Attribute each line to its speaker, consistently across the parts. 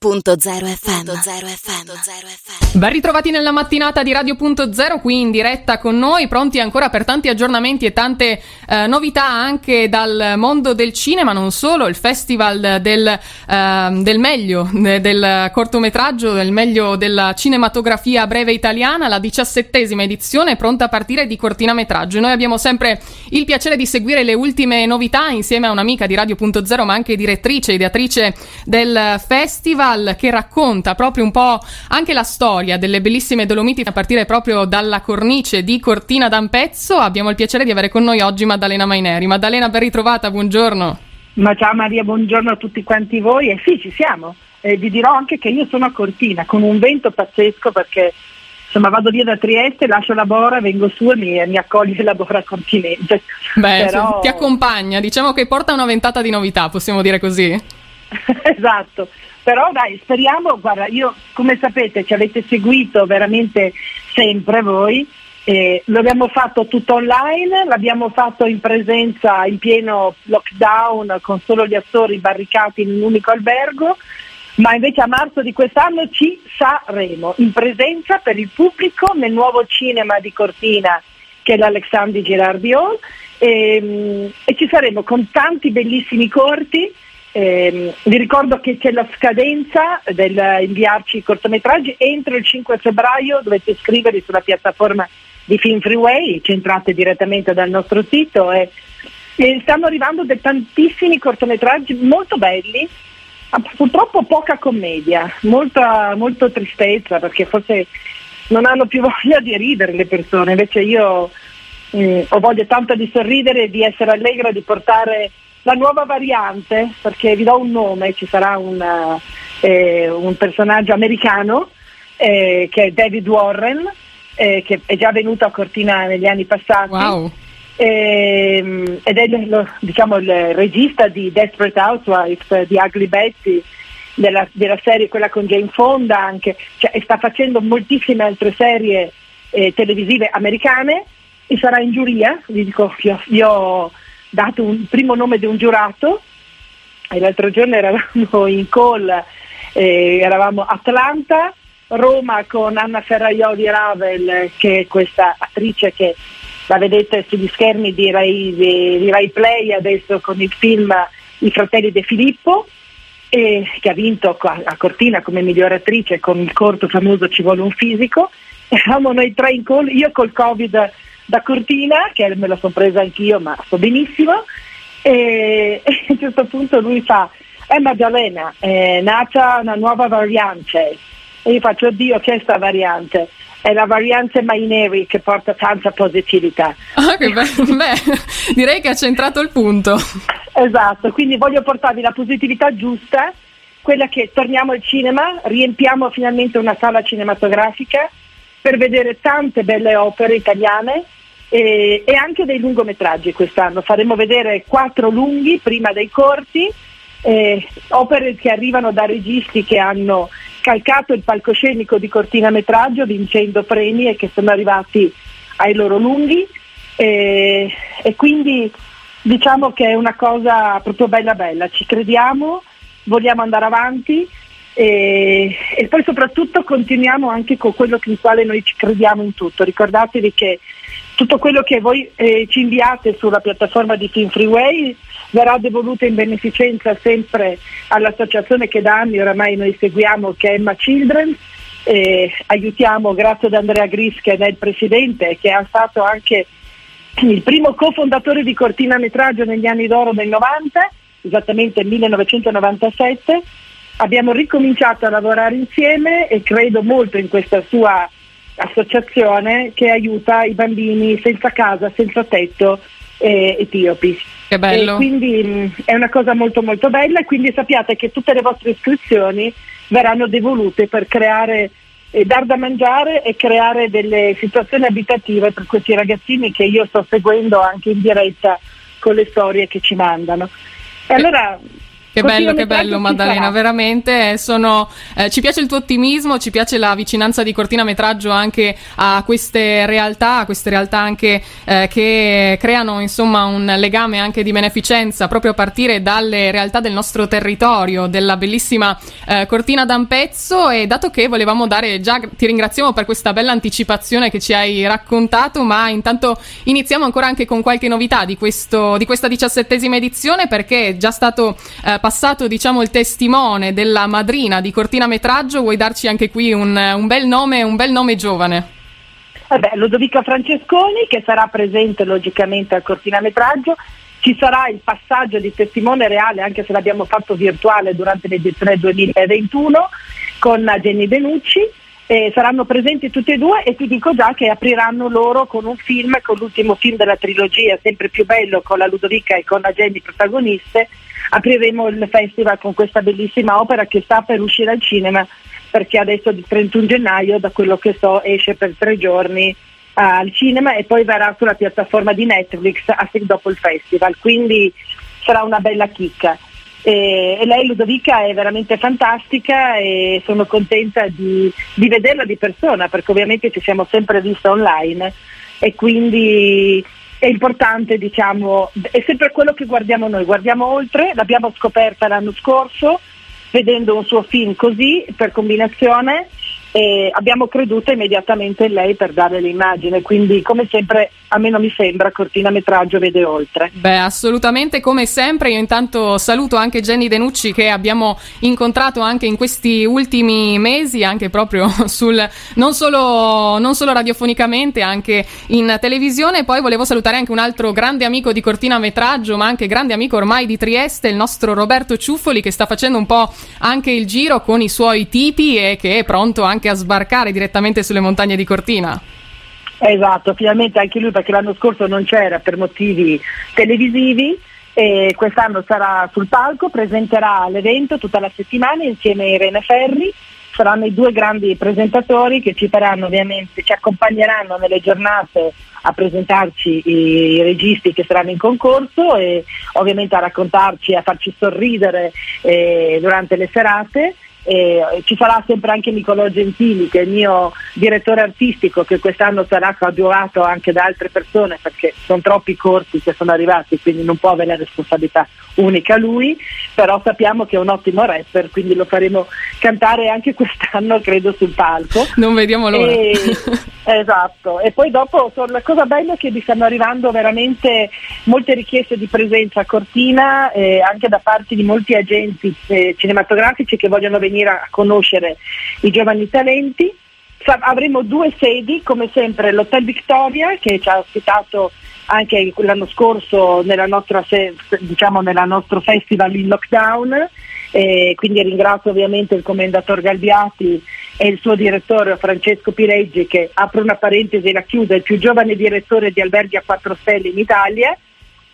Speaker 1: FM.
Speaker 2: Ben ritrovati nella mattinata di Radio.0 qui in diretta con noi, pronti ancora per tanti aggiornamenti e tante eh, novità anche dal mondo del cinema, non solo, il festival del, eh, del meglio del cortometraggio, del meglio della cinematografia breve italiana, la diciassettesima edizione pronta a partire di cortinametraggio. Noi abbiamo sempre il piacere di seguire le ultime novità insieme a un'amica di Radio.0 ma anche direttrice, ideatrice del festival festival che racconta proprio un po' anche la storia delle bellissime Dolomiti a partire proprio dalla cornice di Cortina d'Ampezzo. Abbiamo il piacere di avere con noi oggi Maddalena Maineri. Maddalena, ben ritrovata, buongiorno.
Speaker 3: Ma ciao Maria, buongiorno a tutti quanti voi. E eh sì, ci siamo. Eh, vi dirò anche che io sono a Cortina con un vento pazzesco perché insomma vado via da Trieste, lascio la Bora, vengo su e mi, mi accoglie la Bora continente.
Speaker 2: Beh, Però... ti accompagna, diciamo che porta una ventata di novità, possiamo dire così.
Speaker 3: esatto, però dai, speriamo, guarda, io come sapete ci avete seguito veramente sempre voi, eh, lo abbiamo fatto tutto online, l'abbiamo fatto in presenza in pieno lockdown con solo gli attori barricati in un unico albergo, ma invece a marzo di quest'anno ci saremo in presenza per il pubblico nel nuovo cinema di Cortina che è l'Alexandri Girardi e, ehm, e ci saremo con tanti bellissimi corti eh, vi ricordo che c'è la scadenza del inviarci i cortometraggi entro il 5 febbraio. Dovete iscrivervi sulla piattaforma di Film Freeway, centrate direttamente dal nostro sito e, e stanno arrivando dei tantissimi cortometraggi molto belli, purtroppo poca commedia, molta, molto tristezza perché forse non hanno più voglia di ridere le persone, invece io eh, ho voglia tanto di sorridere, di essere allegra, di portare la nuova variante, perché vi do un nome, ci sarà un, eh, un personaggio americano eh, che è David Warren, eh, che è già venuto a Cortina negli anni passati.
Speaker 2: Wow.
Speaker 3: Ehm, ed è lo, diciamo, il regista di Desperate Housewives, di Ugly Betty, della, della, serie quella con Jane Fonda anche, cioè, sta facendo moltissime altre serie eh, televisive americane e sarà in giuria, vi dico, io, io dato un primo nome di un giurato e l'altro giorno eravamo in call, eh, eravamo Atlanta, Roma con Anna Ferraioli Ravel che è questa attrice che la vedete sugli schermi di Rai, di, di Rai Play adesso con il film I fratelli De Filippo e che ha vinto a Cortina come miglior attrice con il corto famoso Ci vuole un fisico. Eravamo noi tre in call, io col Covid da Cortina, che me la sono presa anch'io, ma sto benissimo, e, e, a un certo punto lui fa, eh Maddalena, è nata una nuova variante. E io faccio, oddio, che è sta variante? È la variante Maineri che porta tanta positività.
Speaker 2: Ah, che be- beh, direi che ha centrato il punto.
Speaker 3: Esatto, quindi voglio portarvi la positività giusta, quella che torniamo al cinema, riempiamo finalmente una sala cinematografica per vedere tante belle opere italiane e, e anche dei lungometraggi quest'anno. Faremo vedere quattro lunghi prima dei corti, eh, opere che arrivano da registi che hanno calcato il palcoscenico di cortinametraggio vincendo premi e che sono arrivati ai loro lunghi e, e quindi diciamo che è una cosa proprio bella bella, ci crediamo, vogliamo andare avanti e, e, poi soprattutto continuiamo anche con quello in quale noi ci crediamo in tutto. Ricordatevi che tutto quello che voi eh, ci inviate sulla piattaforma di Team Freeway verrà devoluto in beneficenza sempre all'associazione che da anni oramai noi seguiamo che è Emma Children. Eh, aiutiamo grazie ad Andrea Gris che è il presidente che è stato anche il primo cofondatore di Cortina Metraggio negli anni d'oro del 90, esattamente nel 1997. Abbiamo ricominciato a lavorare insieme e credo molto in questa sua associazione che aiuta i bambini senza casa, senza tetto eh, etiopi.
Speaker 2: Che bello.
Speaker 3: E quindi mh, mm, è una cosa molto molto bella e quindi sappiate che tutte le vostre iscrizioni verranno devolute per creare e dar da mangiare e creare delle situazioni abitative per questi ragazzini che io sto seguendo anche in diretta con le storie che ci mandano. E allora
Speaker 2: Che bello, che bello Maddalena, veramente. Sono, eh, ci piace il tuo ottimismo, ci piace la vicinanza di cortinametraggio anche a queste realtà, a queste realtà anche eh, che creano insomma un legame anche di beneficenza proprio a partire dalle realtà del nostro territorio, della bellissima eh, Cortina d'Ampezzo e dato che volevamo dare già, ti ringraziamo per questa bella anticipazione che ci hai raccontato, ma intanto iniziamo ancora anche con qualche novità di, questo, di questa diciassettesima edizione perché è già stato eh, passato diciamo il testimone della madrina di Cortina Metraggio, vuoi darci anche qui un, un bel nome, un bel nome giovane?
Speaker 3: Vabbè, Lodovica Francesconi che sarà presente logicamente al Cortina Metraggio, ci sarà il passaggio di testimone reale anche se l'abbiamo fatto virtuale durante l'edizione 2021 con Jenny Benucci eh, saranno presenti tutti e due e ti dico già che apriranno loro con un film, con l'ultimo film della trilogia, sempre più bello, con la Ludovica e con la Jenny protagoniste, apriremo il festival con questa bellissima opera che sta per uscire al cinema perché adesso il 31 gennaio, da quello che so, esce per tre giorni uh, al cinema e poi verrà sulla piattaforma di Netflix dopo il festival, quindi sarà una bella chicca. E, lei Ludovica è veramente fantastica e sono contenta di, di vederla di persona perché ovviamente ci siamo sempre viste online e quindi è importante, diciamo, è sempre quello che guardiamo noi, guardiamo oltre, l'abbiamo scoperta l'anno scorso vedendo un suo film così per combinazione e abbiamo creduto immediatamente in lei per dare l'immagine, quindi come sempre a me non mi sembra cortina metraggio vede oltre.
Speaker 2: Beh, assolutamente come sempre, io intanto saluto anche Jenny Denucci che abbiamo incontrato anche in questi ultimi mesi, anche proprio sul non solo, non solo radiofonicamente, anche in televisione. Poi volevo salutare anche un altro grande amico di cortina metraggio, ma anche grande amico ormai di Trieste, il nostro Roberto Ciuffoli, che sta facendo un po' anche il giro con i suoi tipi e che è pronto anche anche a sbarcare direttamente sulle montagne di Cortina.
Speaker 3: Esatto, finalmente anche lui perché l'anno scorso non c'era per motivi televisivi e quest'anno sarà sul palco, presenterà l'evento tutta la settimana insieme a Irene Ferri, saranno i due grandi presentatori che ci faranno ovviamente, ci accompagneranno nelle giornate a presentarci i registi che saranno in concorso e ovviamente a raccontarci, a farci sorridere eh, durante le serate eh, ci sarà sempre anche Nicolò Gentili che è il mio direttore artistico che quest'anno sarà coadiuvato anche da altre persone perché sono troppi corsi che sono arrivati quindi non può avere responsabilità unica lui però sappiamo che è un ottimo rapper quindi lo faremo cantare anche quest'anno credo sul palco.
Speaker 2: Non vediamo l'ora.
Speaker 3: E, esatto e poi dopo la cosa bella è che vi stanno arrivando veramente molte richieste di presenza a Cortina eh, anche da parte di molti agenti eh, cinematografici che vogliono venire venire a conoscere i giovani talenti. Avremo due sedi, come sempre l'Hotel Victoria che ci ha ospitato anche l'anno scorso nella nostra, diciamo, nella nostro festival in lockdown, eh, quindi ringrazio ovviamente il commendator Galbiati e il suo direttore Francesco Pireggi che apre una parentesi e la chiude, il più giovane direttore di alberghi a 4 stelle in Italia,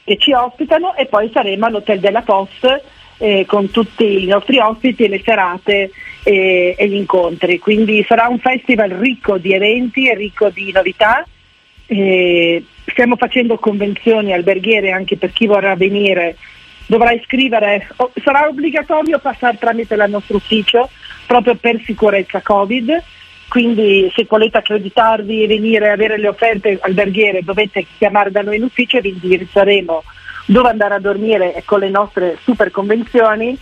Speaker 3: che ci ospitano e poi saremo all'Hotel della Post eh, con tutti i nostri ospiti, le serate e, e, gli incontri. Quindi sarà un festival ricco di eventi e ricco di novità. Eh, stiamo facendo convenzioni alberghiere anche per chi vorrà venire. Dovrà iscrivere, oh, sarà obbligatorio passare tramite il nostro ufficio proprio per sicurezza Covid. Quindi se volete accreditarvi e venire a avere le offerte alberghiere dovete chiamare da noi in ufficio e vi indirizzeremo dove andare a dormire con le nostre super convenzioni,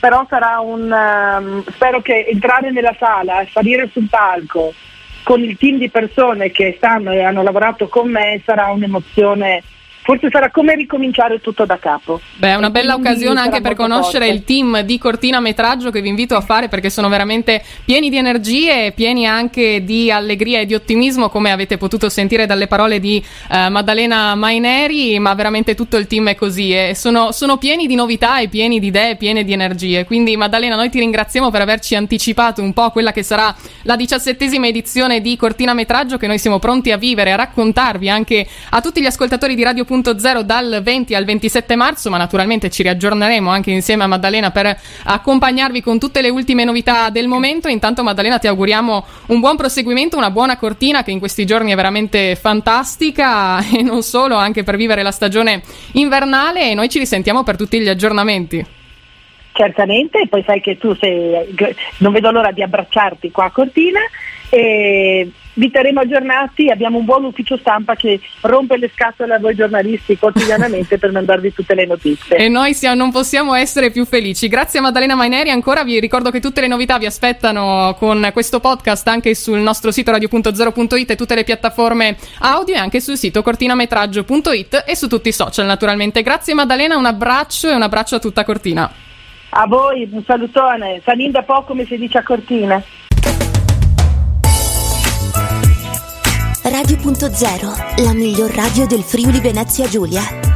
Speaker 3: però sarà un, um, spero che entrare nella sala, salire sul palco con il team di persone che stanno e hanno lavorato con me sarà un'emozione forse sarà come ricominciare tutto da capo.
Speaker 2: Beh, è una bella occasione anche per conoscere forte. il team di Cortina Metraggio che vi invito a fare perché sono veramente pieni di energie pieni anche di allegria e di ottimismo, come avete potuto sentire dalle parole di uh, Maddalena Maineri, ma veramente tutto il team è così e sono, sono pieni di novità e pieni di idee, pieni di energie. Quindi Maddalena, noi ti ringraziamo per averci anticipato un po' quella che sarà la diciassettesima edizione di Cortina Metraggio che noi siamo pronti a vivere, a raccontarvi anche a tutti gli ascoltatori di Radio 2.0 dal 20 al 27 marzo, ma naturalmente ci riaggiorneremo anche insieme a Maddalena per accompagnarvi con tutte le ultime novità del momento. Intanto Maddalena ti auguriamo un buon proseguimento, una buona cortina che in questi giorni è veramente fantastica e non solo, anche per vivere la stagione invernale e noi ci risentiamo per tutti gli aggiornamenti.
Speaker 3: Certamente, poi sai che tu sei, non vedo l'ora di abbracciarti qua a Cortina e vi terremo aggiornati, abbiamo un buon ufficio stampa che rompe le scatole a voi giornalisti quotidianamente per mandarvi tutte le notizie.
Speaker 2: E noi siamo, non possiamo essere più felici. Grazie a Maddalena Maineri, ancora vi ricordo che tutte le novità vi aspettano con questo podcast anche sul nostro sito radio.0.it e tutte le piattaforme audio e anche sul sito cortinametraggio.it e su tutti i social naturalmente. Grazie Maddalena, un abbraccio e un abbraccio a tutta Cortina.
Speaker 3: A voi, un salutone, sanin da poco come si dice a Cortina.
Speaker 1: Radio.0, la miglior radio del Friuli Venezia Giulia.